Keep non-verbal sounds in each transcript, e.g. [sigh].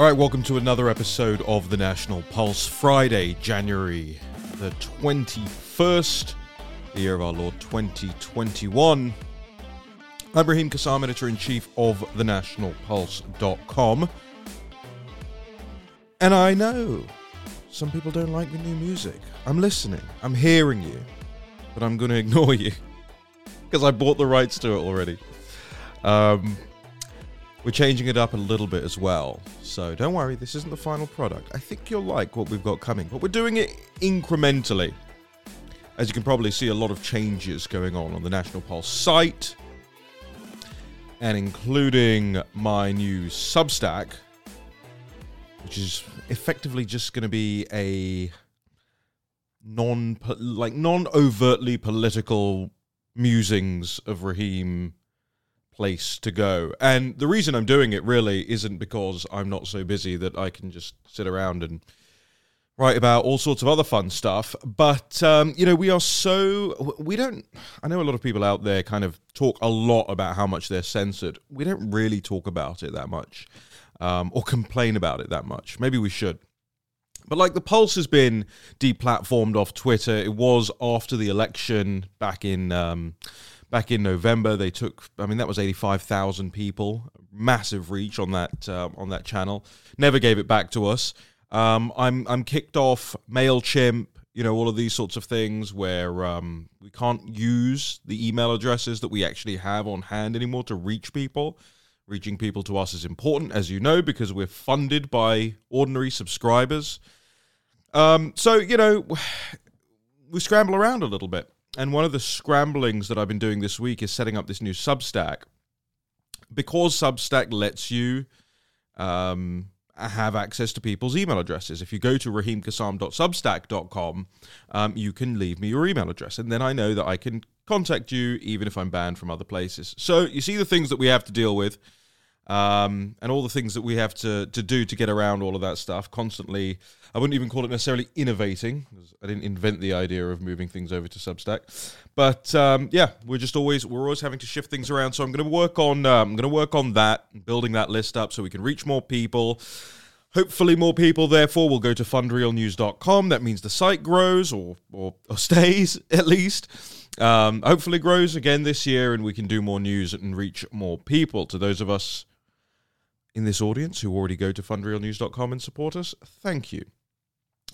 All right, welcome to another episode of the National Pulse, Friday, January the 21st, the year of our Lord 2021. I'm Raheem Kassam, editor in chief of thenationalpulse.com. And I know some people don't like the new music. I'm listening, I'm hearing you, but I'm going [laughs] to ignore you because I bought the rights to it already. Um, we're changing it up a little bit as well. So don't worry, this isn't the final product. I think you'll like what we've got coming, but we're doing it incrementally. As you can probably see, a lot of changes going on on the National Pulse site, and including my new Substack, which is effectively just going to be a non like non overtly political musings of Raheem place to go. And the reason I'm doing it really isn't because I'm not so busy that I can just sit around and write about all sorts of other fun stuff. But, um, you know, we are so, we don't, I know a lot of people out there kind of talk a lot about how much they're censored. We don't really talk about it that much um, or complain about it that much. Maybe we should. But like the Pulse has been deplatformed off Twitter. It was after the election back in um, back in November. They took, I mean, that was eighty five thousand people, massive reach on that uh, on that channel. Never gave it back to us. Um, I'm I'm kicked off Mailchimp. You know all of these sorts of things where um, we can't use the email addresses that we actually have on hand anymore to reach people. Reaching people to us is important, as you know, because we're funded by ordinary subscribers. Um, so you know, [sighs] we scramble around a little bit. And one of the scramblings that I've been doing this week is setting up this new Substack. Because Substack lets you um, have access to people's email addresses. If you go to raheemkassam.substack.com, um, you can leave me your email address. And then I know that I can contact you even if I'm banned from other places. So you see the things that we have to deal with. Um, and all the things that we have to, to do to get around all of that stuff constantly I wouldn't even call it necessarily innovating. I didn't invent the idea of moving things over to Substack, but um, yeah, we're just always we're always having to shift things around. So I'm going to work on um, I'm going to work on that, building that list up so we can reach more people. Hopefully, more people, therefore, will go to fundrealnews.com. That means the site grows or, or, or stays [laughs] at least. Um, hopefully, grows again this year and we can do more news and reach more people. To those of us in this audience who already go to fundrealnews.com and support us, thank you.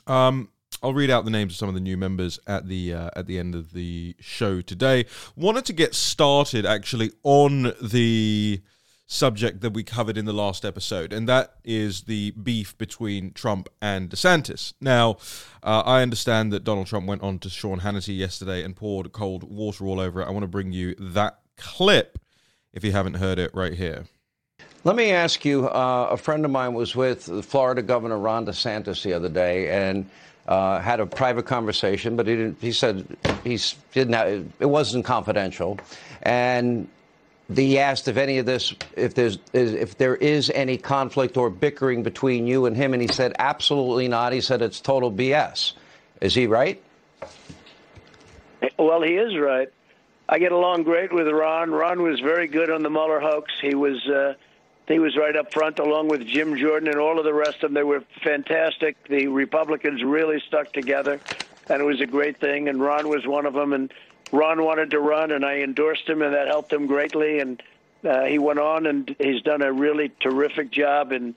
Um, I'll read out the names of some of the new members at the uh, at the end of the show today. Wanted to get started actually on the subject that we covered in the last episode, and that is the beef between Trump and DeSantis. Now, uh, I understand that Donald Trump went on to Sean Hannity yesterday and poured cold water all over it. I want to bring you that clip if you haven't heard it right here. Let me ask you uh, a friend of mine was with Florida Governor Ron DeSantis the other day and uh, had a private conversation, but he, he said he didn't have, it wasn't confidential. And he asked if any of this, if there's, if there is any conflict or bickering between you and him, and he said absolutely not. He said it's total BS. Is he right? Well, he is right. I get along great with Ron. Ron was very good on the Mueller hoax. He was uh, he was right up front along with Jim Jordan and all of the rest of them. They were fantastic. The Republicans really stuck together, and it was a great thing. And Ron was one of them. And Ron wanted to run, and I endorsed him, and that helped him greatly. And uh, he went on, and he's done a really terrific job in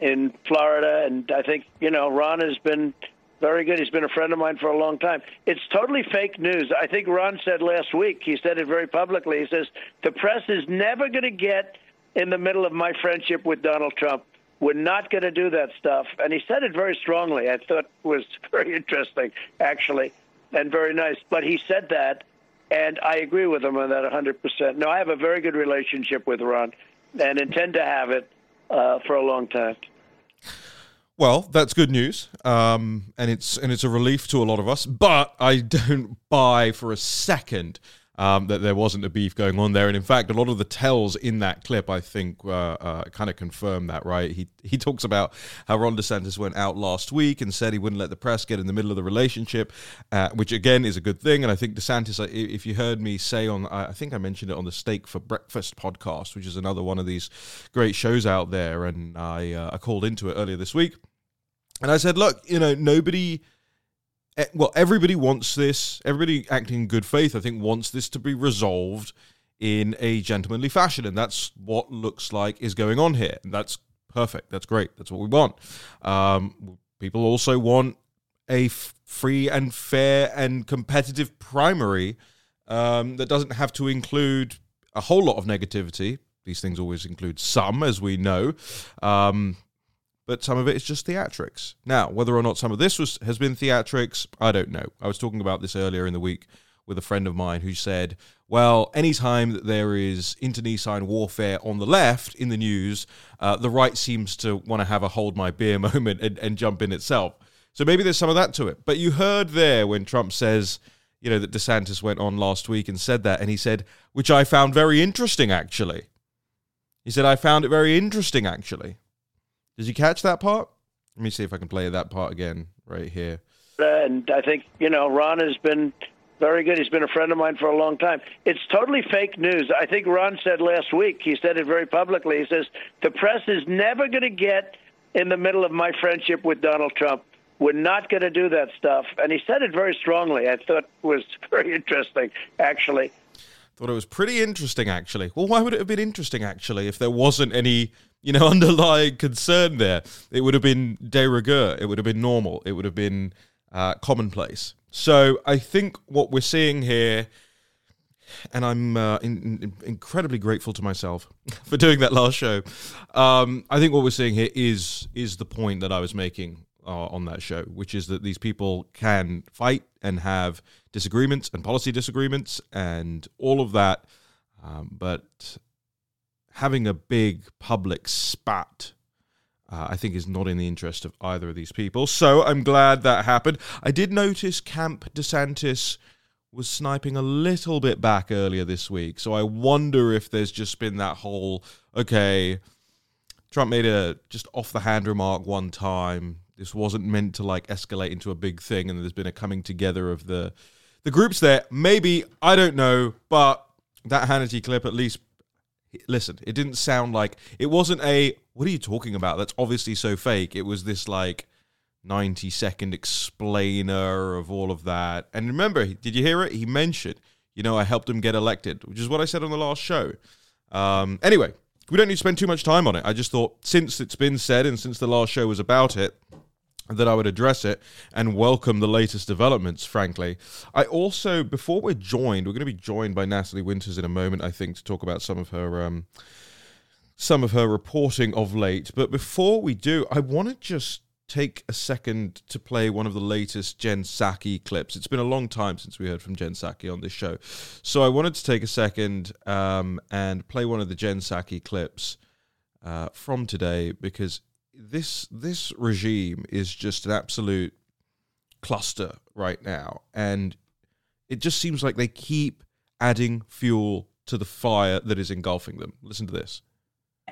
in Florida. And I think you know Ron has been very good. He's been a friend of mine for a long time. It's totally fake news. I think Ron said last week. He said it very publicly. He says the press is never going to get in the middle of my friendship with Donald Trump. We're not going to do that stuff. And he said it very strongly. I thought was [laughs] very interesting, actually, and very nice. But he said that, and I agree with him on that 100%. No, I have a very good relationship with Ron and intend to have it uh, for a long time. Well, that's good news, um, and it's and it's a relief to a lot of us. But I [laughs] don't buy for a second um, that there wasn't a beef going on there. And in fact, a lot of the tells in that clip, I think, uh, uh, kind of confirm that, right? He, he talks about how Ron DeSantis went out last week and said he wouldn't let the press get in the middle of the relationship, uh, which again is a good thing. And I think DeSantis, if you heard me say on, I think I mentioned it on the Steak for Breakfast podcast, which is another one of these great shows out there. And I, uh, I called into it earlier this week. And I said, look, you know, nobody well, everybody wants this. Everybody acting in good faith, I think, wants this to be resolved in a gentlemanly fashion, and that's what looks like is going on here. And that's perfect. That's great. That's what we want. Um, people also want a f- free and fair and competitive primary um, that doesn't have to include a whole lot of negativity. These things always include some, as we know. Um, but some of it is just theatrics. Now, whether or not some of this was has been theatrics, I don't know. I was talking about this earlier in the week with a friend of mine who said, well, anytime that there is internecine warfare on the left in the news, uh, the right seems to want to have a hold my beer [laughs] moment and, and jump in itself. So maybe there's some of that to it. But you heard there when Trump says, you know, that DeSantis went on last week and said that, and he said, which I found very interesting, actually. He said, I found it very interesting, actually. Did you catch that part? Let me see if I can play that part again right here. And I think, you know, Ron has been very good. He's been a friend of mine for a long time. It's totally fake news. I think Ron said last week, he said it very publicly. He says, the press is never going to get in the middle of my friendship with Donald Trump. We're not going to do that stuff. And he said it very strongly. I thought was [laughs] very interesting, actually. Thought it was pretty interesting, actually. Well, why would it have been interesting, actually, if there wasn't any you know, [laughs] underlying concern there. It would have been de rigueur. It would have been normal. It would have been uh, commonplace. So I think what we're seeing here, and I'm uh, in, in, incredibly grateful to myself [laughs] for doing that last show. Um, I think what we're seeing here is is the point that I was making uh, on that show, which is that these people can fight and have disagreements and policy disagreements and all of that. Um, but having a big public spat uh, I think is not in the interest of either of these people. So I'm glad that happened. I did notice Camp DeSantis was sniping a little bit back earlier this week. So I wonder if there's just been that whole okay, Trump made a just off the hand remark one time. This wasn't meant to like escalate into a big thing, and there's been a coming together of the the groups there. Maybe I don't know, but that Hannity clip at least listen, it didn't sound like it wasn't a what are you talking about? That's obviously so fake. It was this like 90 second explainer of all of that. And remember, did you hear it? He mentioned, you know, I helped him get elected, which is what I said on the last show. Um, anyway, we don't need to spend too much time on it. I just thought since it's been said and since the last show was about it, that I would address it and welcome the latest developments, frankly. I also, before we're joined, we're going to be joined by Natalie Winters in a moment, I think, to talk about some of her. Um, some of her reporting of late. But before we do, I want to just take a second to play one of the latest Jen Psaki clips. It's been a long time since we heard from Jen Psaki on this show. So I wanted to take a second um, and play one of the Jen Psaki clips uh, from today because this this regime is just an absolute cluster right now, and it just seems like they keep adding fuel to the fire that is engulfing them. Listen to this.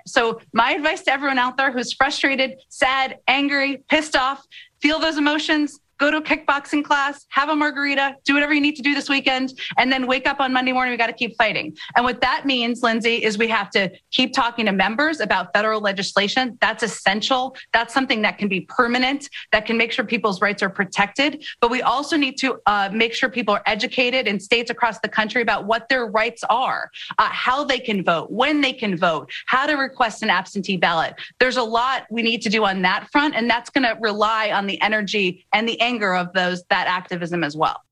So, my advice to everyone out there who's frustrated, sad, angry, pissed off, feel those emotions, go to a kickboxing class, have a margarita, do whatever you need to do this weekend, and then wake up on Monday morning. We got to keep fighting. And what that means, Lindsay, is we have to keep talking to members about federal legislation. That's essential. That's something that can be permanent, that can make sure people's rights are protected. But we also need to uh, make sure people are educated in states across the country about what their rights are, uh, how they can vote, when they can vote, how to request an absentee ballot. There's a lot we need to do on that front, and that's going to rely on the energy and the anger of those that activism as well.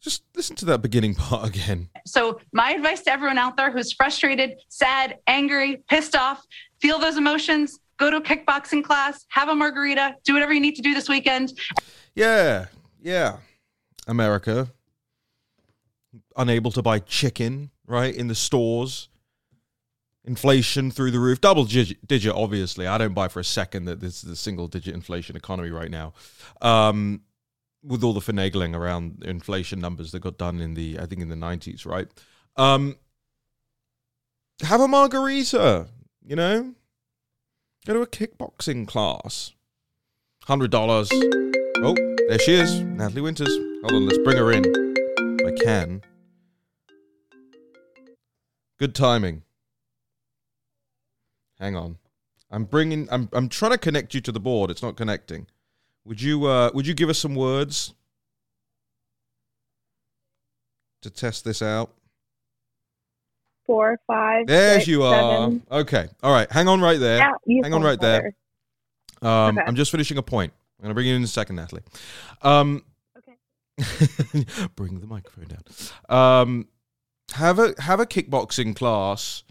Just listen to that beginning [laughs] part again. So, my advice to everyone out there who's frustrated, sad, angry, pissed off, feel those emotions, go to a kickboxing class, have a margarita, do whatever you need to do this weekend. Yeah, yeah. America, unable to buy chicken, right, in the stores. Inflation through the roof, double digit, obviously. I don't buy for a second that this is a single digit inflation economy right now. Um, with all the finagling around inflation numbers that got done in the I think in the nineties, right? Um, have a margarita, you know. Go to a kickboxing class. Hundred dollars. Oh, there she is, Natalie Winters. Hold on, let's bring her in. I can. Good timing. Hang on. I'm bringing. I'm. I'm trying to connect you to the board. It's not connecting. Would you? Uh, would you give us some words to test this out? Four, five. There six, you seven. are. Okay. All right. Hang on right there. Yeah, Hang on right there. Um, Okay. I'm just finishing a point. I'm going to bring you in in a second, Natalie. Um, Okay. [laughs] bring the microphone down. Um, have a have a kickboxing class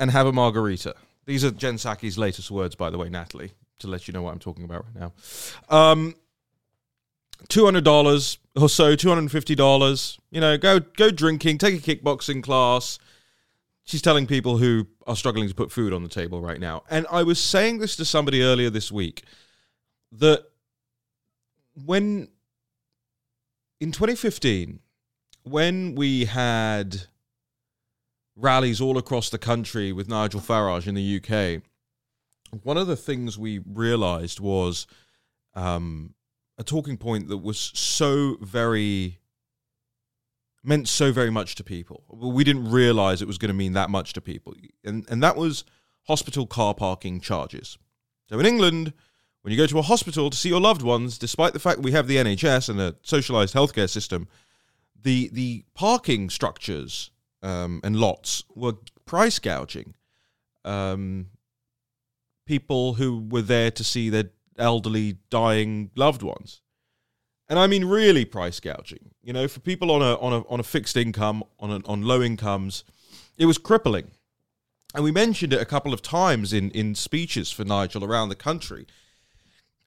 and have a margarita. These are Jen Psaki's latest words, by the way, Natalie, to let you know what I'm talking about right now. Um, two hundred dollars or so, two hundred and fifty dollars. You know, go go drinking, take a kickboxing class. She's telling people who are struggling to put food on the table right now. And I was saying this to somebody earlier this week that when in 2015, when we had rallies all across the country with Nigel Farage in the UK, one of the things we realized was um, a talking point that was so very meant so very much to people. We didn't realize it was going to mean that much to people, and and that was hospital car parking charges. So in England, when you go to a hospital to see your loved ones, despite the fact that we have the NHS and a socialized healthcare system, the the parking structures um, and lots were price gouging. Um, people who were there to see their elderly, dying loved ones, and I mean really price gouging. You know, for people on a on a on a fixed income, on a, on low incomes, it was crippling. And we mentioned it a couple of times in in speeches for Nigel around the country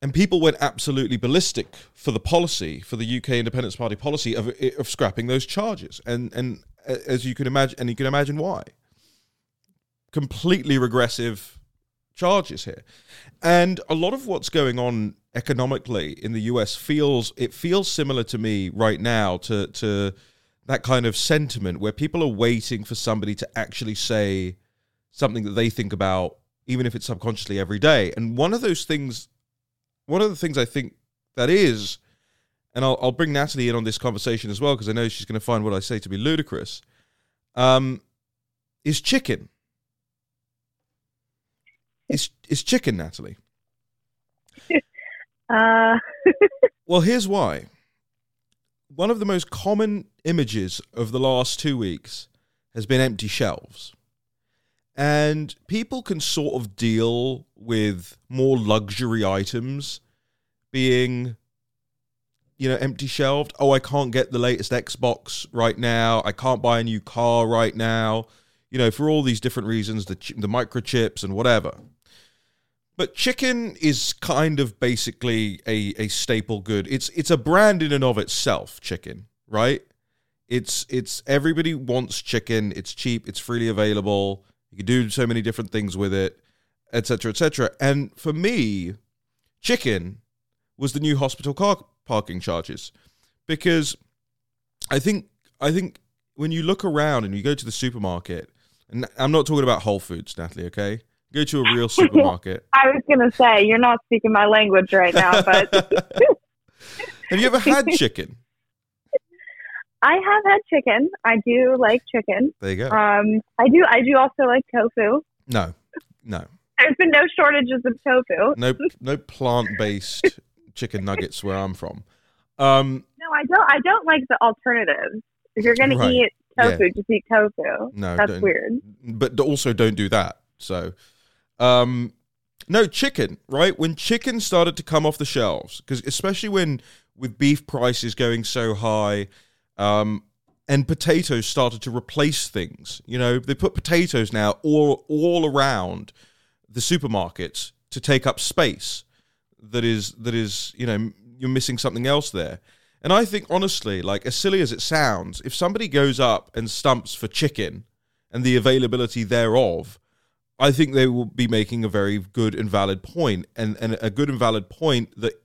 and people went absolutely ballistic for the policy for the UK Independence Party policy of of scrapping those charges, and and uh, as you can imagine, and you can imagine why. Completely regressive charges here, and a lot of what's going on economically in the US feels it feels similar to me right now to to that kind of sentiment where people are waiting for somebody to actually say something that they think about even if it's subconsciously every day. And one of those things one of the things I think that is, and I'll, I'll bring Natalie in on this conversation as well because I know she's going to find what I say to be ludicrous, um, is chicken. Is is chicken, Natalie? [laughs] Uh, [laughs] Well, here's why. One of the most common images of the last two weeks has been empty shelves. And people can sort of deal with more luxury items being, you know, empty shelved. Oh, I can't get the latest Xbox right now. I can't buy a new car right now. You know, for all these different reasons, the, the microchips and whatever. But chicken is kind of basically a, a staple good. It's it's a brand in and of itself, chicken, right? It's it's everybody wants chicken. It's cheap, it's freely available. You can do so many different things with it, etc., etc. And for me, chicken was the new hospital car parking charges because I think I think when you look around and you go to the supermarket, and I'm not talking about Whole Foods, Natalie, okay? Go to a real [laughs] supermarket. I was gonna say you're not speaking my language right now, but [laughs] Have you ever had chicken? I have had chicken. I do like chicken. There you go. Um, I do. I do also like tofu. No, no, There's been no shortages of tofu. no, [laughs] no plant-based chicken nuggets where I'm from. Um, No, I don't. I don't like the alternatives. If you're gonna eat tofu, Yeah. just eat tofu. no, That's weird. but also don't do that. So, um, no chicken. Right when chicken started to come off the shelves, because especially when with beef prices going so high, um, and potatoes started to replace things. You know, they put potatoes now all all around the supermarkets to take up space. That is that is you know you're missing something else there. And I think honestly, like as silly as it sounds, if somebody goes up and stumps for chicken and the availability thereof, I think they will be making a very good and valid point, and and a good and valid point that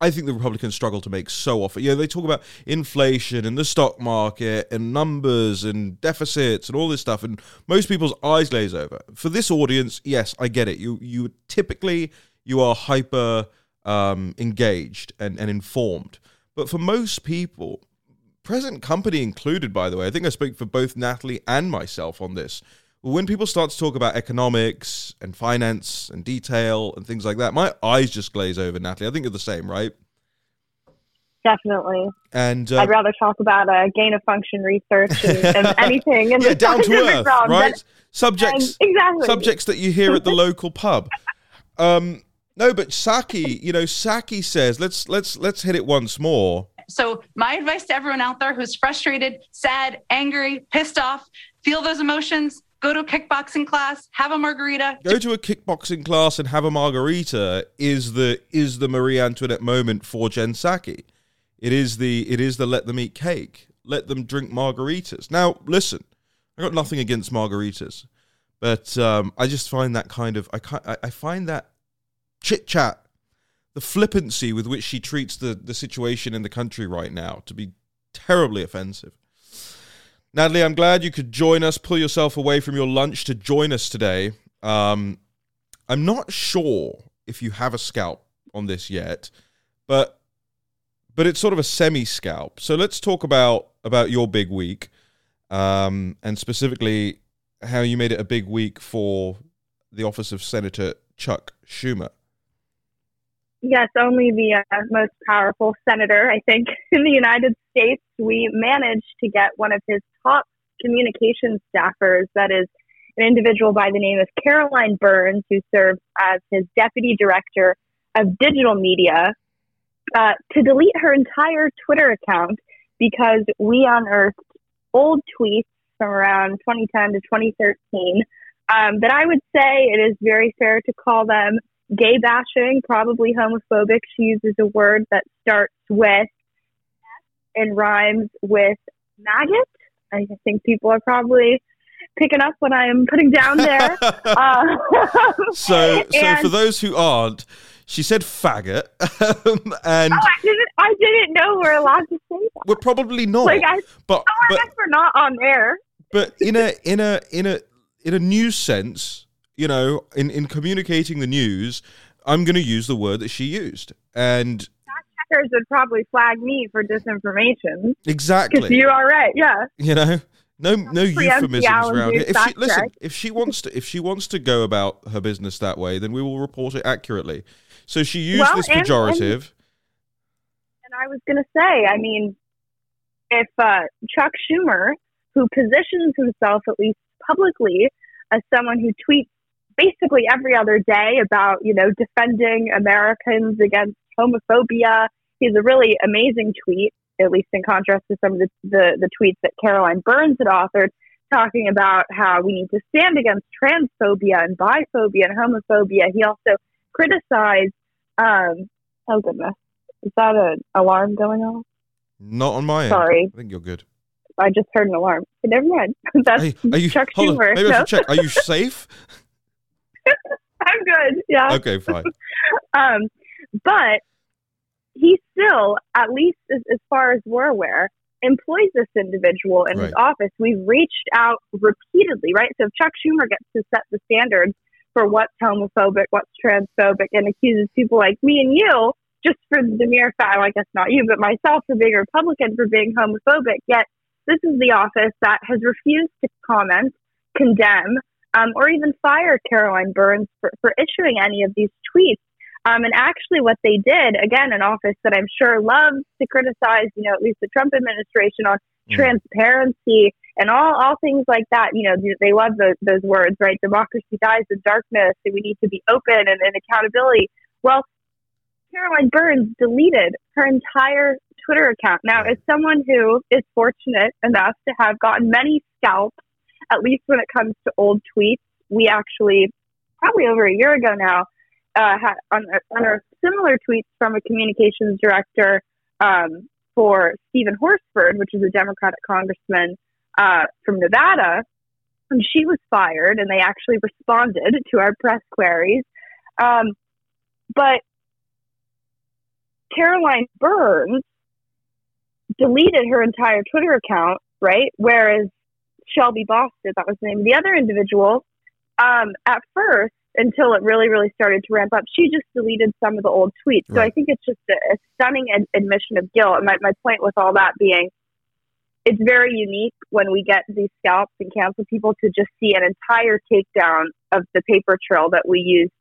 I think the Republicans struggle to make so often. Know, they talk about inflation and the stock market and numbers and deficits and all this stuff, and most people's eyes glaze over. For this audience, yes, I get it. You you typically you are hyper um, engaged and, and informed, but for most people, present company included, by the way, I think I speak for both Natalie and myself on this. When people start to talk about economics and finance and detail and things like that, my eyes just glaze over, Natalie. I think you're the same, right? Definitely. And uh, I'd rather talk about uh, gain of function research and, [laughs] and anything. in yeah, the down to scientific earth, right? but- Subjects, and- exactly. subjects that you hear at the local pub. Um, no, but Psaki, you know, Psaki says, let's let's let's hit it once more. So, my advice to everyone out there who's frustrated, sad, angry, pissed off, feel those emotions, go to a kickboxing class, have a margarita. Go to a kickboxing class and have a margarita is the is the Marie Antoinette moment for Jen Psaki. It is the it is the let them eat cake, let them drink margaritas. Now, listen, I got nothing against margaritas, but um, I just find that kind of I I I find that chit chat, the flippancy with which she treats the the situation in the country right now to be terribly offensive. Natalie, I'm glad you could join us. Pull yourself away from your lunch to join us today. Um, I'm not sure if you have a scalp on this yet, but but it's sort of a semi scalp. So let's talk about about your big week, um, and specifically how you made it a big week for the office of Senator Chuck Schumer. Yes, only the uh, most powerful senator, I think, [laughs] in the United States. We managed to get one of his top communications staffers, that is an individual by the name of Caroline Burns, who serves as his deputy director of digital media, uh, to delete her entire Twitter account because we unearthed old tweets from around 2010 to 2013 um, that I would say it is very fair to call them gay bashing, probably homophobic. She uses a word that starts with and rhymes with maggot. I think people are probably picking up what I'm putting down there. uh, [laughs] So, so for those who aren't, she said faggot, [laughs] and Oh, I didn't. I didn't know we're allowed to say that. we're probably not. Like I, but oh, I but guess we're not on air. but in a in a in a in a news sense, you know, in in communicating the news, I'm going to use the word that she used, and Checkers would probably flag me for disinformation because exactly, you are right. Yeah. you know. No, no euphemisms around here. If she listen, check. if she wants to, if she wants to go about her business that way, then we will report it accurately. So she used Well, this and- and- pejorative. And I was going to say, I mean, if uh, Chuck Schumer, who positions himself at least publicly as someone who tweets basically every other day about, you know, defending Americans against homophobia, he has a really amazing tweet, at least in contrast to some of the, the, the tweets that Caroline Burns had authored, talking about how we need to stand against transphobia and biphobia and homophobia. He also criticized, um, oh goodness, is that an alarm going off? Not on my end. Sorry. I think you're good. I just heard an alarm. Never mind. [laughs] That's Hey, are you? Chuck hold on, Schumer. maybe I should check. Are you safe? [laughs] [laughs] I'm good. Yeah. Okay, fine. [laughs] Um, but he still, at least as, as far as we're aware, employs this individual in his office. We've reached out repeatedly, right? So if Chuck Schumer gets to set the standards for what's homophobic, what's transphobic, and accuses people like me and you, just for the mere fact, well, I guess not you, but myself, for being a Republican, for being homophobic, yet this is the office that has refused to comment, condemn, um, or even fire Caroline Burns for, for issuing any of these tweets. Um, and actually, what they did, again, an office that I'm sure loves to criticize, you know, at least the Trump administration on Mm. transparency and all, all things like that. You know, they love those, those words, right? Democracy dies in darkness, and we need to be open and, and accountability. Well, Caroline Burns deleted her entire Twitter account. Now, as someone who is fortunate enough to have gotten many scalps, at least when it comes to old tweets, we actually, probably over a year ago now, uh, had on similar tweets from a communications director um, for Steven Horsford, which is a Democratic congressman uh, from Nevada. And she was fired, and they actually responded to our press queries. Um, but Caroline Burns deleted her entire Twitter account, right? Whereas Shelby Boston, that was the name of the other individual, um, at first, until it really, really started to ramp up, she just deleted some of the old tweets. So I think it's just a, a stunning ad- admission of guilt. And my, my point with all that being, it's very unique when we get these scalps and cancel people to just see an entire takedown of the paper trail that we used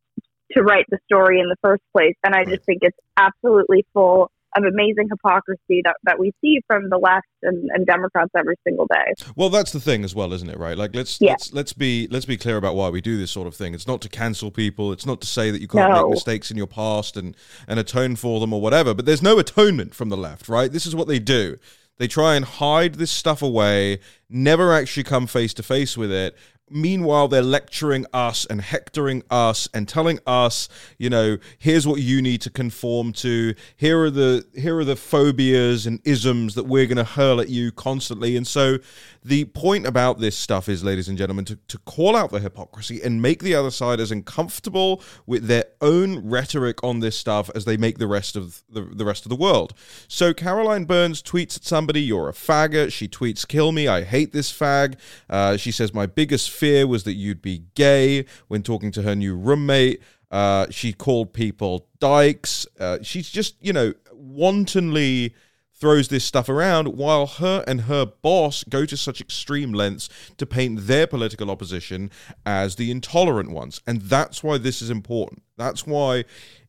to write the story in the first place. And I Right. just think it's absolutely full of amazing hypocrisy that, that we see from the left and, and Democrats every single day. Well, that's the thing as well, isn't it? Right? Like, let's Yeah. let's let's be let's be clear about why we do this sort of thing. It's not to cancel people. It's not to say that you can't No. make mistakes in your past and and atone for them or whatever. But there's no atonement from the left, right? This is what they do. They try and hide this stuff away, never actually come face to face with it. Meanwhile, they're lecturing us and hectoring us and telling us, you know, here's what you need to conform to. Here are the here are the phobias and isms that we're going to hurl at you constantly. And so, the point about this stuff is, ladies and gentlemen, to, to call out the hypocrisy and make the other side as uncomfortable with their own rhetoric on this stuff as they make the rest of the, the rest of the world. So Caroline Burns tweets at somebody, "You're a faggot." She tweets, "Kill me! I hate this fag." Uh, she says, "My biggest fear was that you'd be gay." When talking to her new roommate, uh, she called people dykes. Uh, she's just, you know, wantonly throws this stuff around while her and her boss go to such extreme lengths to paint their political opposition as the intolerant ones. And that's why this is important. That's why,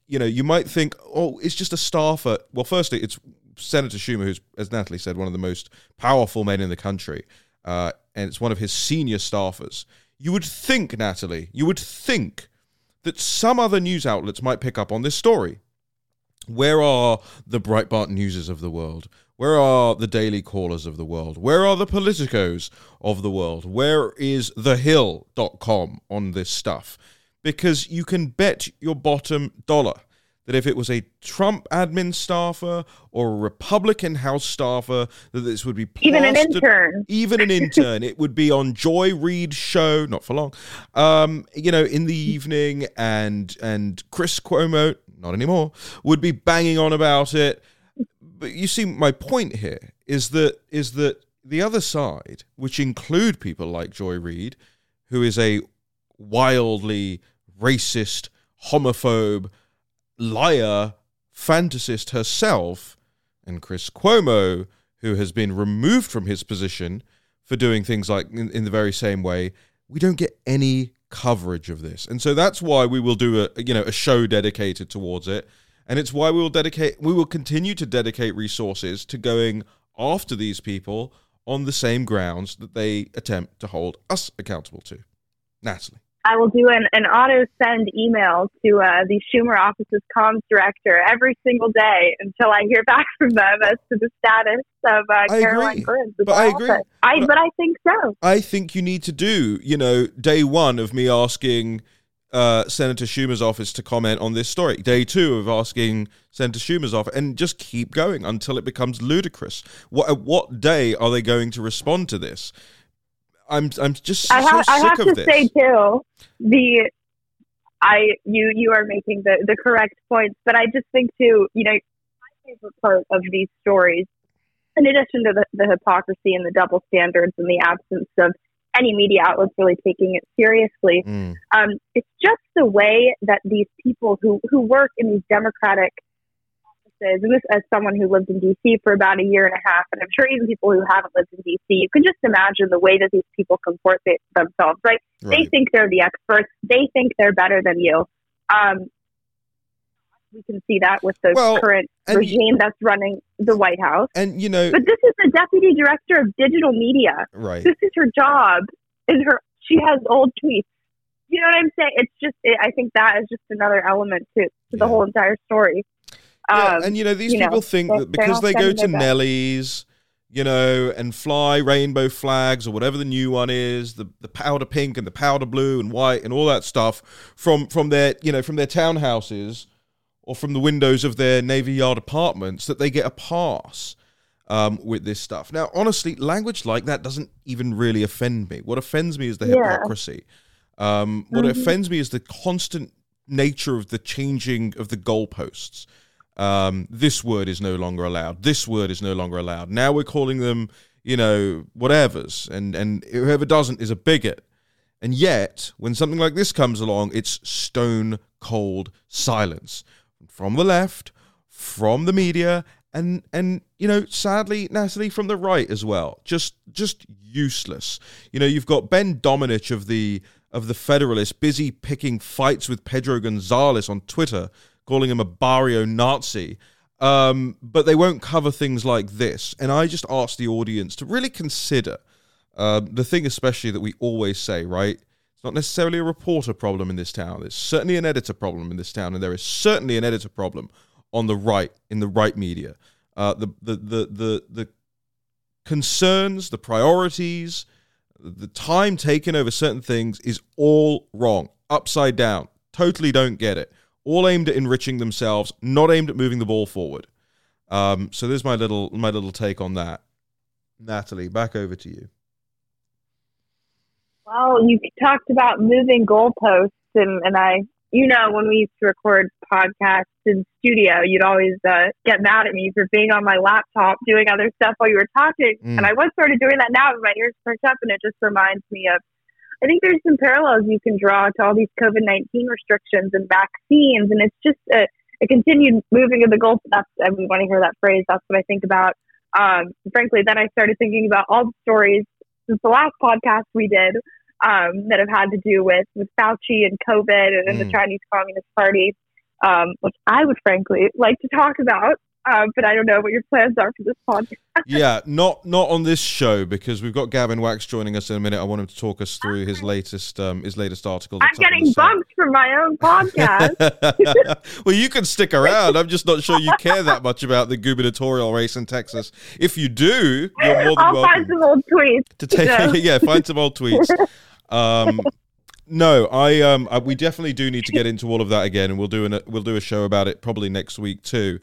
you know, you might think, oh, it's just a staffer. Well, firstly, it's Senator Schumer, who's, as Natalie said, one of the most powerful men in the country. Uh, and it's one of his senior staffers. You would think, Natalie, you would think that some other news outlets might pick up on this story. Where are the Breitbart Newses of the world? Where are the Daily Callers of the world? Where are the Politicos of the world? Where is thehill.com on this stuff? Because you can bet your bottom dollar that if it was a Trump admin staffer or a Republican House staffer, that this would be Even an intern. even an intern. it would be on Joy Reid's show, not for long. Um, you know, in the evening, and and Chris Cuomo, not anymore, would be banging on about it. But you see, my point here is that is that the other side, which include people like Joy Reid, who is a wildly racist, homophobe, liar, fantasist herself, and Chris Cuomo, who has been removed from his position for doing things like in, in the very same way, we don't get any coverage of this. And so that's why we will do a you know a show dedicated towards it. And it's why we will dedicate we will continue to dedicate resources to going after these people on the same grounds that they attempt to hold us accountable to. Natalie. I will do an, an auto send email to uh, the Schumer office's comms director every single day until I hear [laughs] back from them as to the status of uh, I Caroline agree. Burns. But I agree. I, But- but I think so. I think you need to do, you know, day one of me asking uh, Senator Schumer's office to comment on this story, day two of asking Senator Schumer's office, and just keep going until it becomes ludicrous. What at what day are they going to respond to this? I'm I'm just I, so ha- I have to this. say too, the I you you are making the the correct points, but I just think too, you know, my favorite part of these stories, in addition to the, the hypocrisy and the double standards and the absence of any media outlets really taking it seriously, Mm, um, it's just the way that these people who who work in these democratic and this as someone who lived in D.C. for about a year and a half, and I'm sure even people who haven't lived in D.C., you can just imagine the way that these people comport they, themselves, right? They think they're the experts. They think they're better than you. Um, we can see that with the Well, current regime that's running the White House. And you know, But this is the deputy director of digital media. right. This is her job. And her she has old tweets. You know what I'm saying? It's just it, I think that is just another element to to the Yeah. whole entire story. Yeah, Um, and you know, these you know, people think that because they go to. Nellie's, you know, and fly rainbow flags or whatever the new one is, the the powder pink and the powder blue and white and all that stuff from from their you know from their townhouses or from the windows of their navy yard apartments, that they get a pass. Um, with this stuff. Now, honestly, language like that doesn't even really offend me. What offends me is the Yeah. hypocrisy. Um, what Mhm. offends me is the constant nature of the changing of the goalposts. Um, this word is no longer allowed. This word is no longer allowed. Now we're calling them, you know, whatevers, and and whoever doesn't is a bigot. And yet, when something like this comes along, it's stone cold silence from the left, from the media, and and you know, sadly, Natalie, from the right as well. Just just useless. You know, you've got Ben Domenech of the of the Federalists busy picking fights with Pedro Gonzalez on Twitter, calling him a barrio Nazi. Um, but they won't cover things like this. And I just ask the audience to really consider uh, the thing, especially that we always say, right? It's not necessarily a reporter problem in this town. There's certainly an editor problem in this town, and there is certainly an editor problem on the right in the right media. Uh, the, the the the the concerns, the priorities, the time taken over certain things is all wrong, upside down. Totally don't get it. All aimed at enriching themselves, not aimed at moving the ball forward. Um, so there's my little my little take on that. Natalie, back over to you. Well, you talked about moving goalposts, and, and I, you know, when we used to record podcasts in studio, you'd always uh, get mad at me for being on my laptop doing other stuff while you were talking. Mm. And I was sort of doing that now, but my ears perked up, and it just reminds me of. I think there's some parallels you can draw to all these COVID 19 restrictions and vaccines, and it's just a, a continued moving of the goalposts. That's, I mean, when I hear that phrase, that's what I think about. Um, frankly, then I started thinking about all the stories since the last podcast we did um, that have had to do with, with Fauci and COVID and, and Mm. the Chinese Communist Party, um, which I would frankly like to talk about. Um, but I don't know what your plans are for this podcast. [laughs] yeah, not not on this show because we've got Gavin Wax joining us in a minute. I want him to talk us through his latest um, his latest article. I'm that's up on getting bumped from my own podcast. [laughs] well, you can stick around. I'm just not sure you care that much about the gubernatorial race in Texas. If you do, you're more than I'll welcome find some old tweets. to take. Yeah. [laughs] yeah, find some old tweets. Um, no, I um, I, we definitely do need to get into all of that again, and we'll do an, we'll do a show about it probably next week too.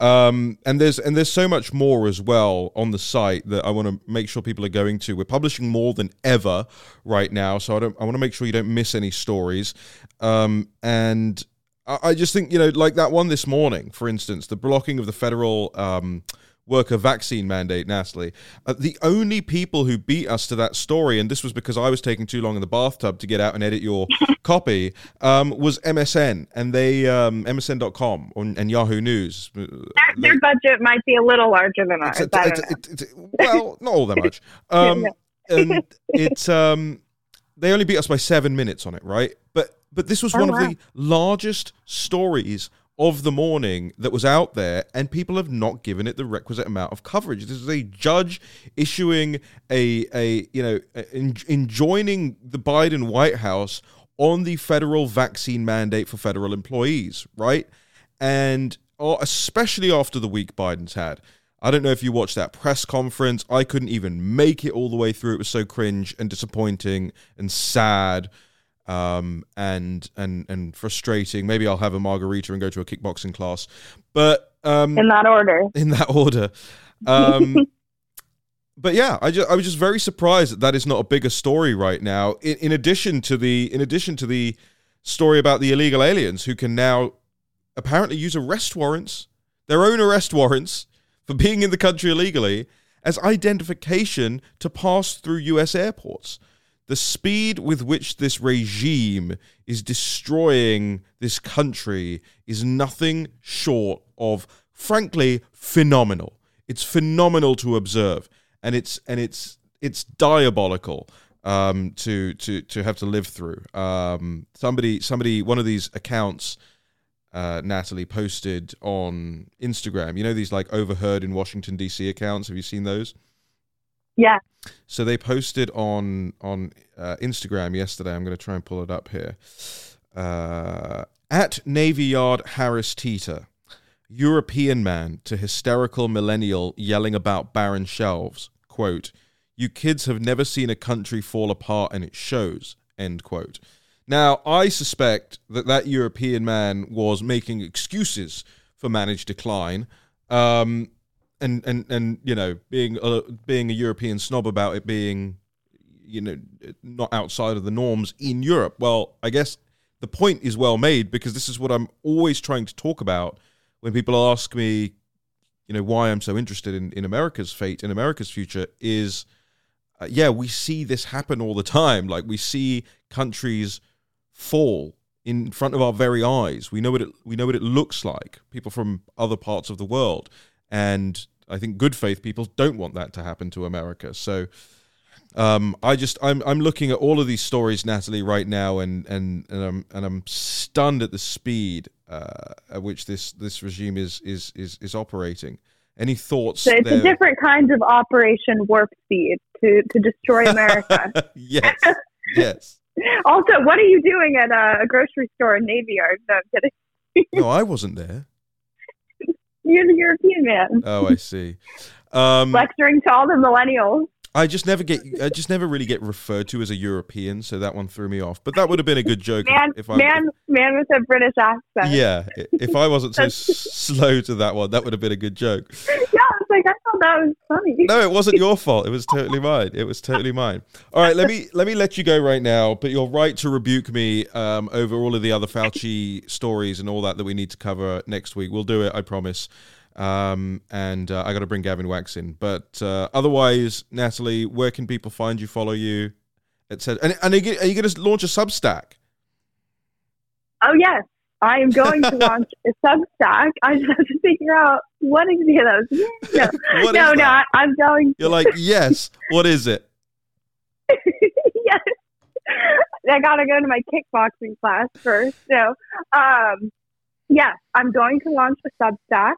Um, and there's and there's so much more as well on the site that I want to make sure people are going to. We're publishing more than ever right now, so I don't I want to make sure you don't miss any stories. Um, and I, I just think you know, like that one this morning, for instance, the blocking of the federal. Um, worker vaccine mandate, Natalie. Uh, the only people who beat us to that story, and this was because I was taking too long in the bathtub to get out and edit your [laughs] copy, um, was MSN and they um, MSN.com and, and Yahoo News. Uh, Their, their budget might be a little larger than ours. It's- it's- it's- it's- well, not all that much. [laughs] Um, and [laughs] it's um, they only beat us by seven minutes on it, right? But but this was Oh, one wow. of the largest stories of the morning that was out there, and people have not given it the requisite amount of coverage. This is a judge issuing a a you know en- enjoining the Biden White House on the federal vaccine mandate for federal employees, right? And oh, especially after the week Biden's had. I don't know if you watched that press conference. I couldn't even make it all the way through. It was so cringe and disappointing and sad um, and and and frustrating. Maybe I'll have a margarita and go to a kickboxing class, but um, In that order. [laughs] in that order. Um, [laughs] but yeah, I just I was just very surprised that that is not a bigger story right now. In, in addition to the in addition to the story about the illegal aliens who can now apparently use arrest warrants, their own arrest warrants for being in the country illegally as identification to pass through U.S. airports. The speed with which this regime is destroying this country is nothing short of, frankly, phenomenal. It's phenomenal to observe, and it's and it's it's diabolical um, to to to have to live through. Um, somebody somebody one of these accounts uh, Natalie posted on Instagram. You know these like overheard in Washington D.C. accounts. Have you seen those? Yeah. So they posted on on uh, Instagram yesterday. I'm going to try and pull it up here. Uh, at Navy Yard Harris Teeter, European man to hysterical millennial yelling about barren shelves. Quote: "You kids have never seen a country fall apart, and it shows." End quote. Now, I suspect that that European man was making excuses for managed decline, um, and and and you know, being a being a European snob about it being, you know, not outside of the norms in Europe. Well, I guess the point is well made because this is what I'm always trying to talk about when people ask me, you know, why I'm so interested in, in America's fate, in America's future, is uh, yeah, we see this happen all the time. Like we see countries fall in front of our very eyes. We know what it we know what it looks like. People from other parts of the world, and I think good faith people don't want that to happen to America. So um, I just I'm I'm looking at all of these stories, Natalie, right now, and and and I'm and I'm stunned at the speed uh, at which this this regime is is is is operating. Any thoughts? So it's there? a different kind of Operation Warp Speed to to destroy America. [laughs] yes, [laughs] yes. also, what are you doing at a grocery store in Navy Yard? No, I'm kidding. No, I wasn't there. You're the European man. Oh, I see. Um, Lecturing to all the millennials. I just never get. I just never really get referred to as a European, so that one threw me off. But that would have been a good joke Man, if I. man, man with a British accent. yeah, if I wasn't so [laughs] slow to that one, that would have been a good joke. Was like, I thought that was funny. No, it wasn't your fault. It was totally mine. It was totally mine. All right, let me let me let you go right now. But you're right to rebuke me um, over all of the other Fauci stories and all that that we need to cover next week. We'll do it, I promise. Um, and uh, I got to bring Gavin Wax in. But uh, otherwise, Natalie, where can people find you, follow you, etc. And, and are you, are you going to launch a Substack? Oh yes, I am going to [laughs] launch a Substack. I just have to figure out what is it. [laughs] No, no, no. that? I'm going. You're like, [laughs] yes. What is it? yes. I gotta go to my kickboxing class first. So, um, yes, I'm going to launch a Substack.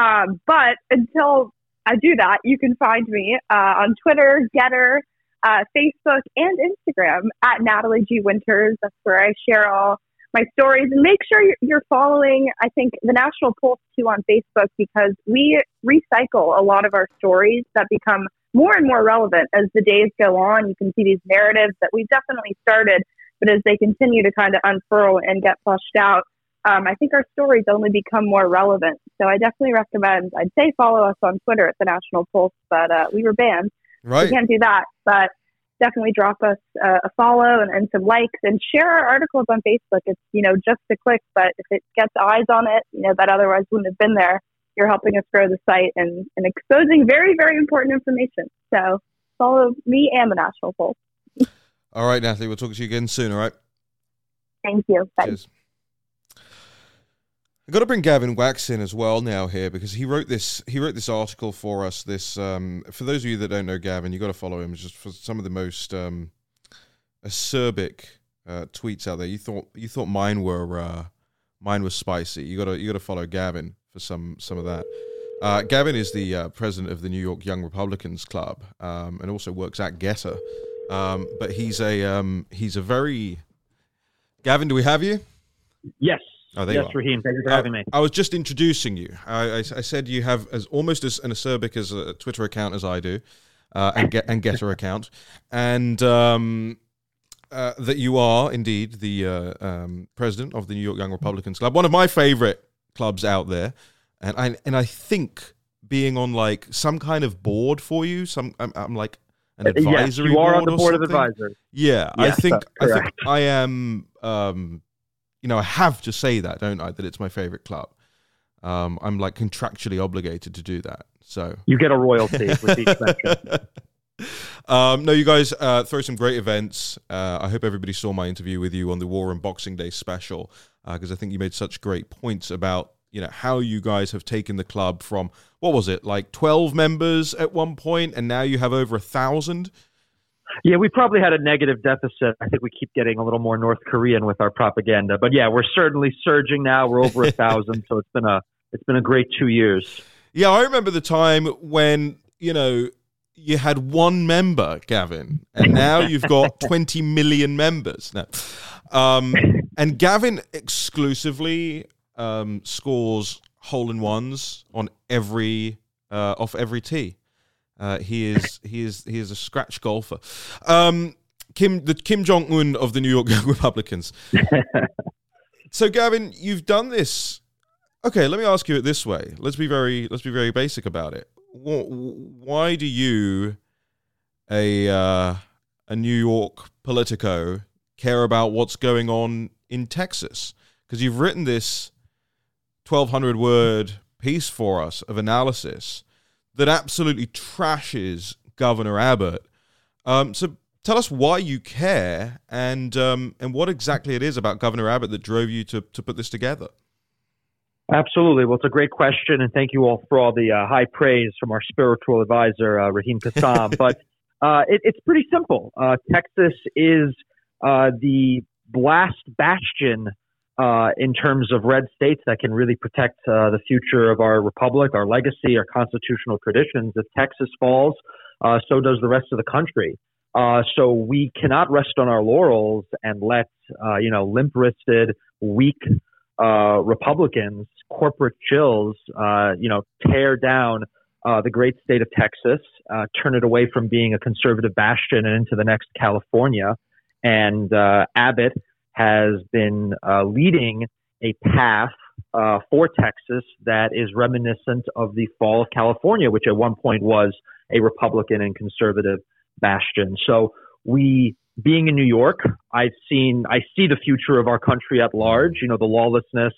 Um, but until I do that, you can find me uh, on Twitter, GETTR, uh, Facebook, and Instagram at Natalie G Winters. That's where I share all my stories. And make sure you're, you're following, I think, the National Pulse too on Facebook because we recycle a lot of our stories that become more and more relevant as the days go on. You can see these narratives that we definitely started, but as they continue to kind of unfurl and get flushed out, um, I think our stories only become more relevant. So I definitely recommend, I'd say follow us on Twitter at the National Pulse, but uh, we were banned. Right. We can't do that. But definitely drop us uh, a follow and, and some likes and share our articles on Facebook. It's, you know, just a click, but if it gets eyes on it, you know, that otherwise wouldn't have been there, you're helping us grow the site and, and exposing very, very important information. So follow me and the National Pulse. All right, Natalie. We'll talk to you again soon. All right. Thank you. Bye. Cheers. I've got to bring Gavin Wax in as well now here because he wrote this. He wrote this article for us. This um, for those of you that don't know Gavin, you got to follow him. Just for some of the most um, acerbic uh, tweets out there. You thought you thought mine were uh, mine was spicy. You got to you got to follow Gavin for some some of that. Uh, Gavin is the uh, president of the New York Young Republicans Club um, and also works at GETTR. Um, but he's a um, he's a very Gavin. Do we have you? Yes. Oh, there yes, you are. Raheem. Thank you for Uh, having me. I was just introducing you. I, I, I said you have as almost as an acerbic as a Twitter account as I do, uh, and get and GETTR account, and um, uh, that you are indeed the uh, um, president of the New York Young Republicans Club, one of my favorite clubs out there, and I and I think being on like some kind of board for you, some I'm, I'm like an Uh, yes, you are on the board of advisors. Yeah, I think I think. I am. Um, you know, I have to say that, don't I? That it's my favorite club. Um, I'm like contractually obligated to do that. So You get a royalty with each mention. [laughs] um, no, you guys uh, throw some great events. Uh, I hope everybody saw my interview with you on the War and Boxing Day special because I think you made such great points about you know how you guys have taken the club from what was it like 12 members at one point and now you have over a thousand. Yeah, we probably had a negative deficit. I think we keep getting a little more North Korean with our propaganda. But yeah, we're certainly surging now. We're over a [laughs] thousand, so it's been a it's been a great two years. Yeah, I remember the time when, you know, you had one member, Gavin, and now you've got [laughs] 20 million members. Now, Um, and Gavin exclusively um, scores hole in ones on every uh, off every tee. Uh, he is he is he is a scratch golfer. Um, Kim the Kim Jong Un of the New York [laughs] Republicans. [laughs] so Gavin, you've done this Okay, let me ask you it this way. Let's be very let's be very basic about it. Why do you, a uh, a New York Politico, care about what's going on in Texas? Because you've written this 1200 word piece for us of analysis that absolutely trashes Governor Abbott. Um, so tell us why you care and um, and what exactly it is about Governor Abbott that drove you to to put this together. Absolutely. Well, it's a great question, and thank you all for all the uh, high praise from our spiritual advisor, uh, Raheem Kassam. [laughs] but uh, it, it's pretty simple. Uh, Texas is uh, the last bastion uh, in terms of red states that can really protect the future of our republic, our legacy, our constitutional traditions. If Texas falls, so does the rest of the country. so we cannot rest on our laurels and let, you know, limp-wristed, weak uh, Republicans, corporate chills, uh, you know, tear down uh, the great state of Texas, uh, turn it away from being a conservative bastion and into the next California. And uh, Abbott has been uh, leading a path for Texas that is reminiscent of the fall of California, which at one point was a Republican and conservative bastion. So we being in New York, I've seen, I see the future of our country at large, you know, the lawlessness,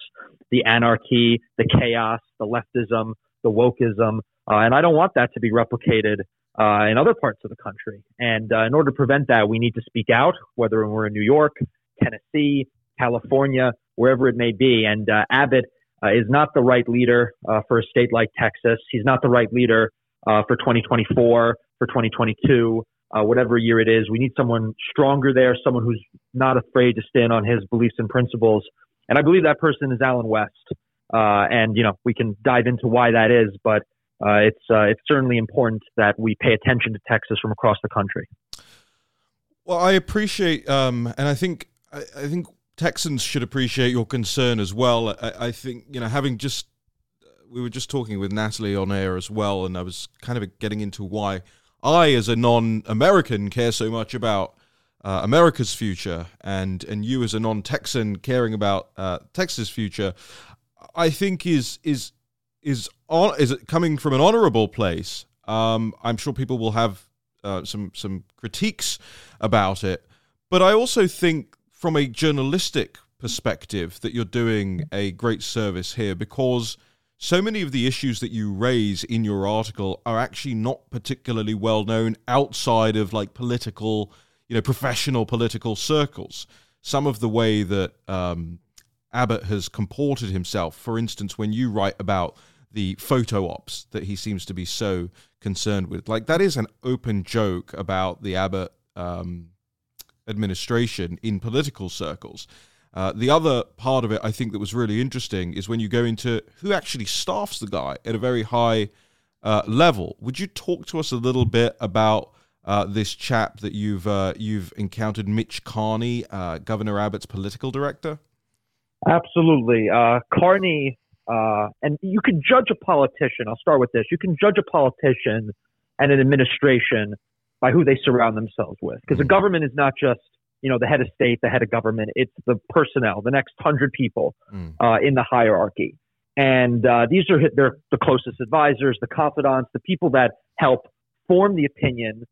the anarchy, the chaos, the leftism, the wokeism. Uh, and I don't want that to be replicated uh, in other parts of the country. And uh, in order to prevent that, we need to speak out, whether we're in New York, Tennessee, California, wherever it may be. And uh, Abbott uh, is not the right leader uh, for a state like Texas. He's not the right leader for 2024, for 2022 uh, whatever year it is. We need someone stronger there, someone who's not afraid to stand on his beliefs and principles. And I believe that person is Allen West. Uh, and you know we can dive into why that is, but uh, it's uh, it's certainly important that we pay attention to Texas from across the country. Well, I appreciate, um, and I think I, I, think Texans should appreciate your concern as well. I, I think you know having just we were just talking with Natalie on air as well, and I was kind of getting into why I, as a non-American, care so much about uh, America's future, and and you, as a non-Texan, caring about uh, Texas' future, I think is is is on is coming from an honorable place. Um, I'm sure people will have uh, some some critiques about it, but I also think from a journalistic perspective that you're doing a great service here because so many of the issues that you raise in your article are actually not particularly well known outside of like political, you know, professional political circles. Some of the way that um, Abbott has comported himself, for instance, when you write about the photo ops that he seems to be so concerned with, like that is an open joke about the Abbott um, administration in political circles. Uh, the other part of it, I think, that was really interesting is when you go into who actually staffs the guy at a very high uh, level. Would you talk to us a little bit about uh, this chap that you've uh, you've encountered, Mitch Carney, uh, Governor Abbott's political director? Absolutely, Carney, and you can judge a politician. I'll start with this: you can judge a politician and an administration by who they surround themselves with, because a mm-hmm. government is not just you know, the head of state, the head of government. It's the personnel, the next hundred people mm. uh, in the hierarchy. And uh, these are they're the closest advisors, the confidants, the people that help form the opinion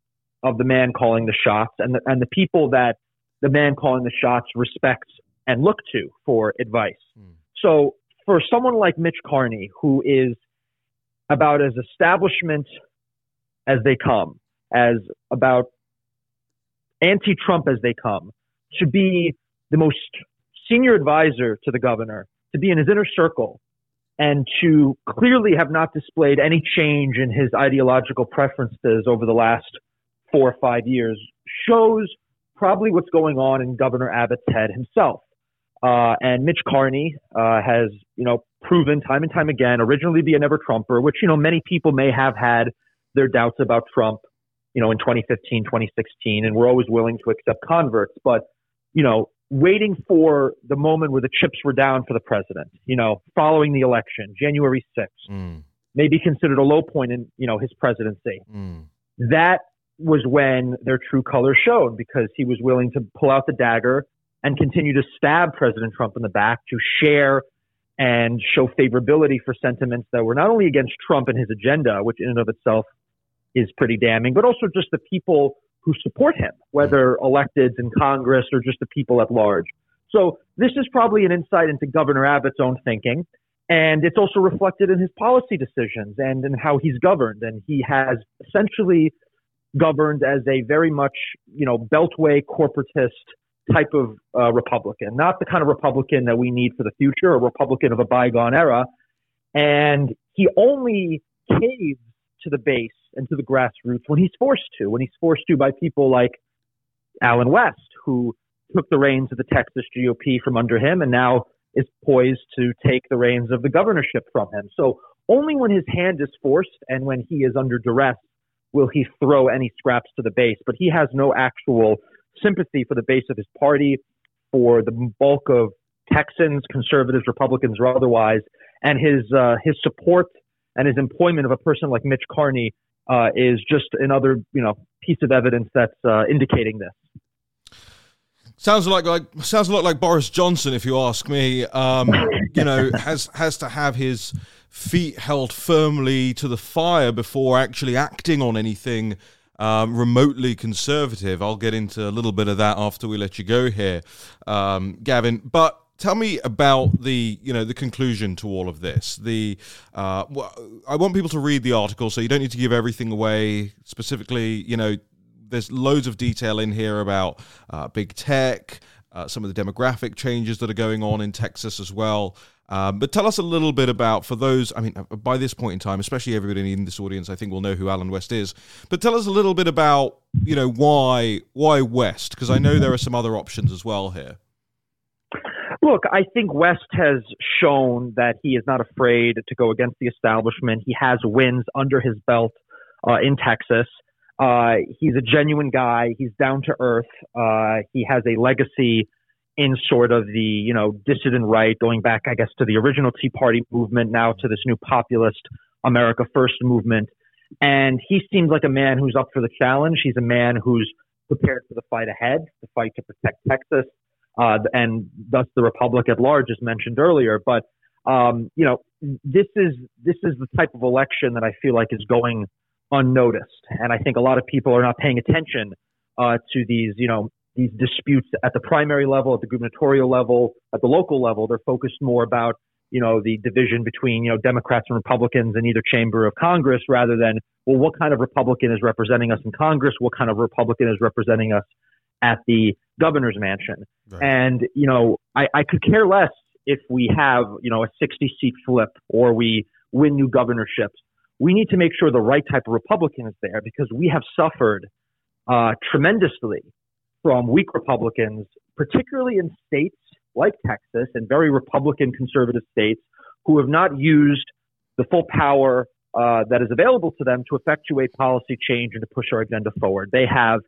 of the man calling the shots, and the, and the people that the man calling the shots respects and look to for advice. Mm. So for someone like Mitch Carney, who is about as establishment as they come, as about anti-Trump as they come, to be the most senior advisor to the governor, to be in his inner circle, and to clearly have not displayed any change in his ideological preferences over the last four or five years shows probably what's going on in Governor Abbott's head himself. Uh, and Mitch Carney uh, has, you know, proven time and time again, originally be a never Trumper, which you know many people may have had their doubts about Trump you know, in 2015, 2016, and we're always willing to accept converts. But, you know, waiting for the moment where the chips were down for the president, you know, following the election, January 6th, mm. may be considered a low point in, you know, his presidency. Mm. That was when their true colors showed because he was willing to pull out the dagger and continue to stab President Trump in the back to share and show favorability for sentiments that were not only against Trump and his agenda, which in and of itself is pretty damning, but also just the people who support him, whether electeds in Congress or just the people at large. So this is probably an insight into Governor Abbott's own thinking. And it's also reflected in his policy decisions and in how he's governed. And he has essentially governed as a very much, you know, beltway corporatist type of uh, Republican, not the kind of Republican that we need for the future, a Republican of a bygone era. And he only caves to the base and to the grassroots when he's forced to, when he's forced to by people like Allen West, who took the reins of the Texas GOP from under him and now is poised to take the reins of the governorship from him. So only when his hand is forced and when he is under duress will he throw any scraps to the base. But he has no actual sympathy for the base of his party, for the bulk of Texans, conservatives, Republicans, or otherwise, and his uh, his support and his employment of a person like Mitch Carney uh, is just another you know piece of evidence that's uh, indicating this. Sounds like like sounds a lot like Boris Johnson, if you ask me. Um, [laughs] you know, has has to have his feet held firmly to the fire before actually acting on anything um, remotely conservative. I'll get into a little bit of that after we let you go here, um, Gavin. But tell me about the you know the conclusion to all of this. The uh, I want people to read the article, so you don't need to give everything away. Specifically, you know, there's loads of detail in here about uh, big tech. Uh, some of the demographic changes that are going on in Texas as well. Um, but tell us a little bit about, for those, I mean, uh, by this point in time, especially everybody in this audience, I think will know who Allen West is. But tell us a little bit about, you know, why why West? Because I know there are some other options as well here. Look, I think West has shown that he is not afraid to go against the establishment. He has wins under his belt uh, in Texas. Uh, he's a genuine guy. He's down to earth. Uh, he has a legacy in sort of the you know dissident right, going back, I guess, to the original Tea Party movement, now to this new populist America First movement. And he seems like a man who's up for the challenge. He's a man who's prepared for the fight ahead, the fight to protect Texas, uh, and thus the republic at large, as mentioned earlier. But um, you know, this is this is the type of election that I feel like is going unnoticed, and I think a lot of people are not paying attention uh, to these, you know, these disputes at the primary level, at the gubernatorial level, at the local level. They're focused more about, you know, the division between, you know, Democrats and Republicans in either chamber of Congress rather than, well, what kind of Republican is representing us in Congress? What kind of Republican is representing us at the governor's mansion? Right. And, you know, I, I could care less if we have, you know, a 60 seat flip or we win new governorships. We need to make sure the right type of Republican is there because we have suffered uh, tremendously from weak Republicans, particularly in states like Texas and very Republican conservative states who have not used the full power uh, that is available to them to effectuate policy change and to push our agenda forward. They have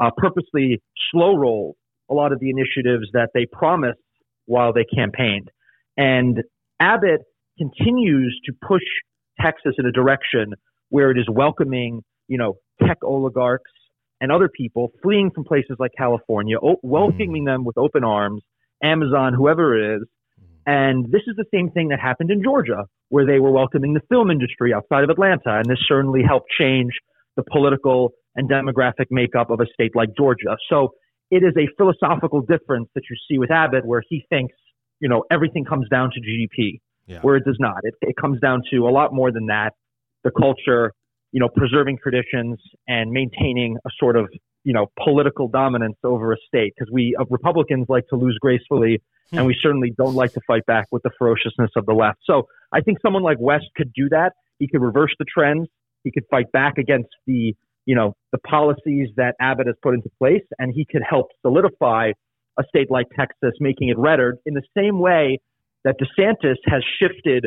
uh, purposely slow rolled a lot of the initiatives that they promised while they campaigned. And Abbott continues to push Texas in a direction where it is welcoming, you know, tech oligarchs and other people fleeing from places like California, o- welcoming them with open arms, Amazon, whoever it is. And this is the same thing that happened in Georgia, where they were welcoming the film industry outside of Atlanta. And this certainly helped change the political and demographic makeup of a state like Georgia. So it is a philosophical difference that you see with Abbott, where he thinks, you know, everything comes down to GDP, yeah. where it does not. It, it comes down to a lot more than that. The culture, you know, preserving traditions and maintaining a sort of, you know, political dominance over a state because we uh, Republicans like to lose gracefully hmm. and we certainly don't like to fight back with the ferociousness of the left. So I think someone like West could do that. He could reverse the trends. He could fight back against the, you know, the policies that Abbott has put into place and he could help solidify a state like Texas, making it redder in the same way that DeSantis has shifted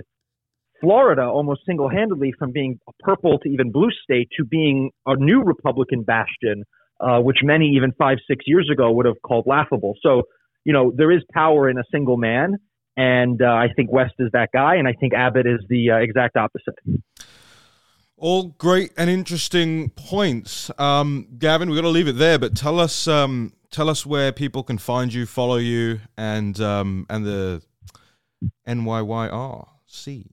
Florida almost single handedly from being a purple to even blue state to being a new Republican bastion, uh, which many even five, six years ago would have called laughable. So, you know, there is power in a single man. And uh, I think West is that guy. And I think Abbott is the uh, exact opposite. All great and interesting points, um, Gavin. We've got to leave it there, but tell us, um, tell us where people can find you, follow you, and um, and the NYYRC.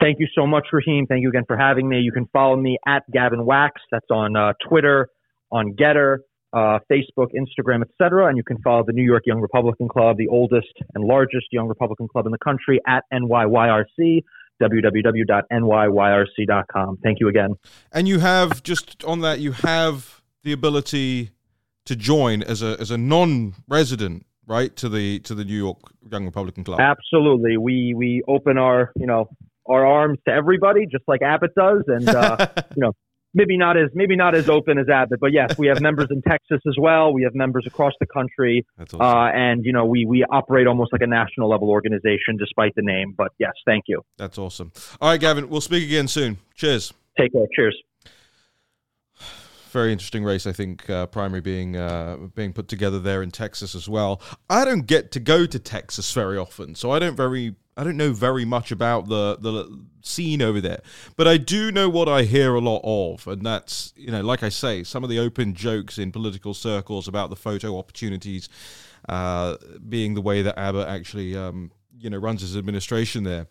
Thank you so much, Raheem. Thank you again for having me. You can follow me at Gavin Wax. That's on uh, Twitter, on GETTR, uh, Facebook, Instagram, etc. And you can follow the New York Young Republican Club, the oldest and largest Young Republican Club in the country, at NYYRC www.nyyrc.com. Thank you again. And you have just on that, you have the ability to join as a as a non-resident, right, to the to the New York Young Republican Club. Absolutely, we we open our you know our arms to everybody, just like Abbott does, and uh, [laughs] you know maybe not as maybe not as open as Abbott, but yes, we have members in [laughs] Texas as well. We have members across the country, awesome. uh, and you know we we operate almost like a national level organization, despite the name. But yes, thank you. That's awesome. All right, Gavin, we'll speak again soon. Cheers. Take care. Cheers. Very interesting race, I think. Uh, primary being uh, being put together there in Texas as well. I don't get to go to Texas very often, so I don't very I don't know very much about the the scene over there, but I do know what I hear a lot of, and that's you know, like I say, some of the open jokes in political circles about the photo opportunities uh, being the way that Abbott actually um, you know runs his administration there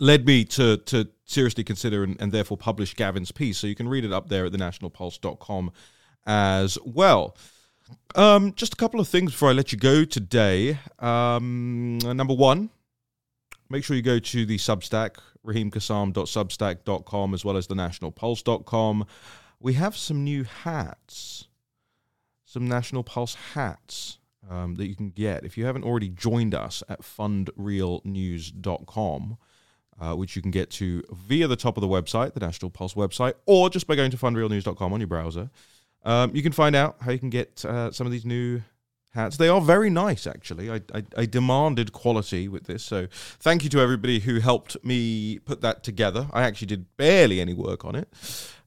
led me to to seriously consider and, and, therefore publish Gavin's piece. So you can read it up there at thenationalpulse.com as well. Um, just a couple of things before I let you go today. Um, number one, make sure you go to the Substack, raheemkassam.substack.com, as well as the thenationalpulse.com. We have some new hats, some National Pulse hats um, that you can get. If you haven't already joined us at fundrealnews.com, uh, which you can get to via the top of the website, the National Pulse website, or just by going to fundrealnews.com on your browser. Um, you can find out how you can get uh, some of these new hats. They are very nice, actually. I, I, I, demanded quality with this, so thank you to everybody who helped me put that together. I actually did barely any work on it.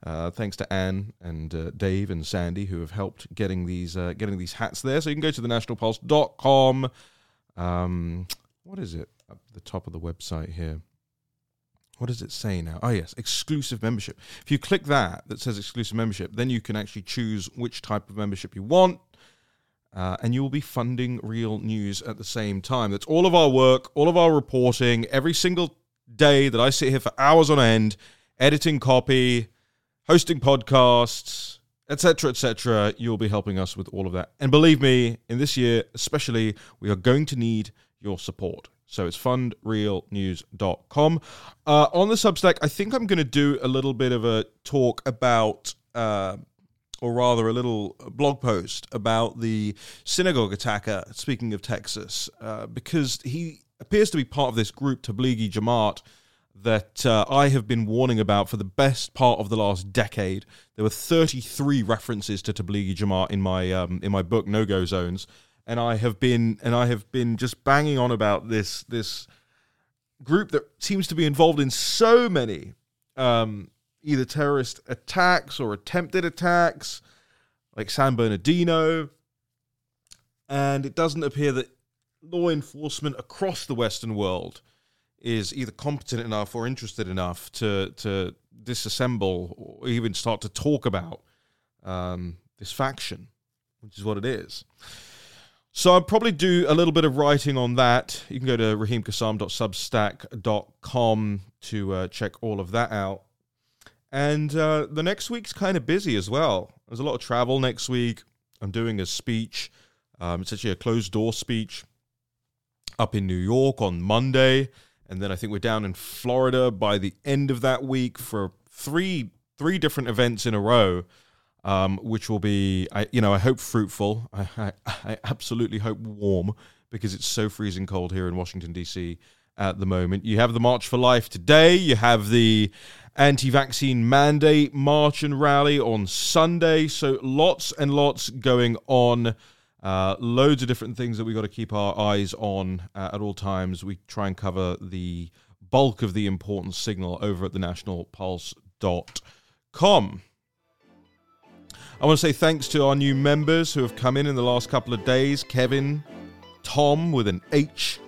Uh, thanks to Anne and uh, Dave and Sandy who have helped getting these uh, getting these hats there. So you can go to thenationalpulse.com. Um, what is it? At the top of the website here what does it say now? Oh, yes, exclusive membership. If you click that, that says exclusive membership, then you can actually choose which type of membership you want. Uh, and you will be funding real news at the same time. That's all of our work, all of our reporting, every single day that I sit here for hours on end, editing copy, hosting podcasts, etc., etc. You'll be helping us with all of that. And believe me, in this year especially, we are going to need your support. So it's fundrealnews.com. Uh, on the Substack, I think I'm going to do a little bit of a talk about, uh, or rather a little blog post about the synagogue attacker, speaking of Texas, uh, because he appears to be part of this group, Tablighi Jamaat, that uh, I have been warning about for the best part of the last decade. There were 33 references to Tablighi Jamaat in my um, in my book No Go Zones and I have been and I have been just banging on about this this group that seems to be involved in so many um, either terrorist attacks or attempted attacks, like San Bernardino, and it doesn't appear that law enforcement across the Western world is either competent enough or interested enough to to disassemble or even start to talk about um, this faction, which is what it is. So I'll probably do a little bit of writing on that. You can go to raheemkassam.substack.com to uh, check all of that out. And uh, the next week's kind of busy as well. There's a lot of travel next week. I'm doing a speech. Um, it's actually a closed door speech up in New York on Monday. And then I think we're down in Florida by the end of that week for three three different events in a row um, which will be, I, you know, I hope fruitful. I, I, I, absolutely hope warm because it's so freezing cold here in Washington, D.C. at the moment. You have the March for Life today. You have the anti vaccine mandate march and rally on Sunday. So lots and lots going on. Uh, loads of different things that we've got to keep our eyes on uh, at all times. We try and cover the bulk of the important signal over at the nationalpulse.com. I want to say thanks to our new members who have come in in the last couple of days Kevin, Tom with an H,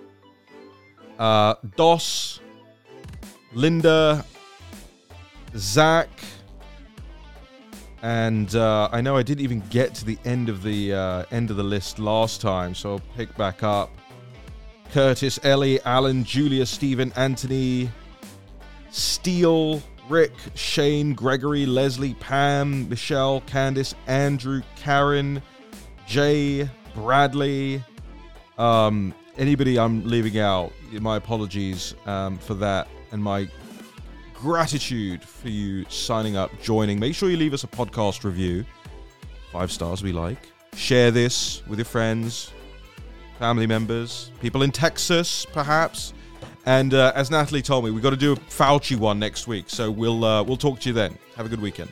uh, Dos, Linda, Zach, and uh, I know I didn't even get to the end of the uh, end of the list last time, so I'll pick back up. Curtis, Ellie, Alan, Julia, Stephen, Anthony, Steele, Rick, Shane, Gregory, Leslie, Pam, Michelle, Candice, Andrew, Karen, Jay, Bradley. Um, anybody I'm leaving out, my apologies um, for that, and my gratitude for you signing up, joining. Make sure you leave us a podcast review. Five stars we like. Share this with your friends, family members, people in Texas, perhaps. And uh, as Natalie told me, we've got to do a Fauci one next week. So we'll uh, we'll talk to you then. Have a good weekend.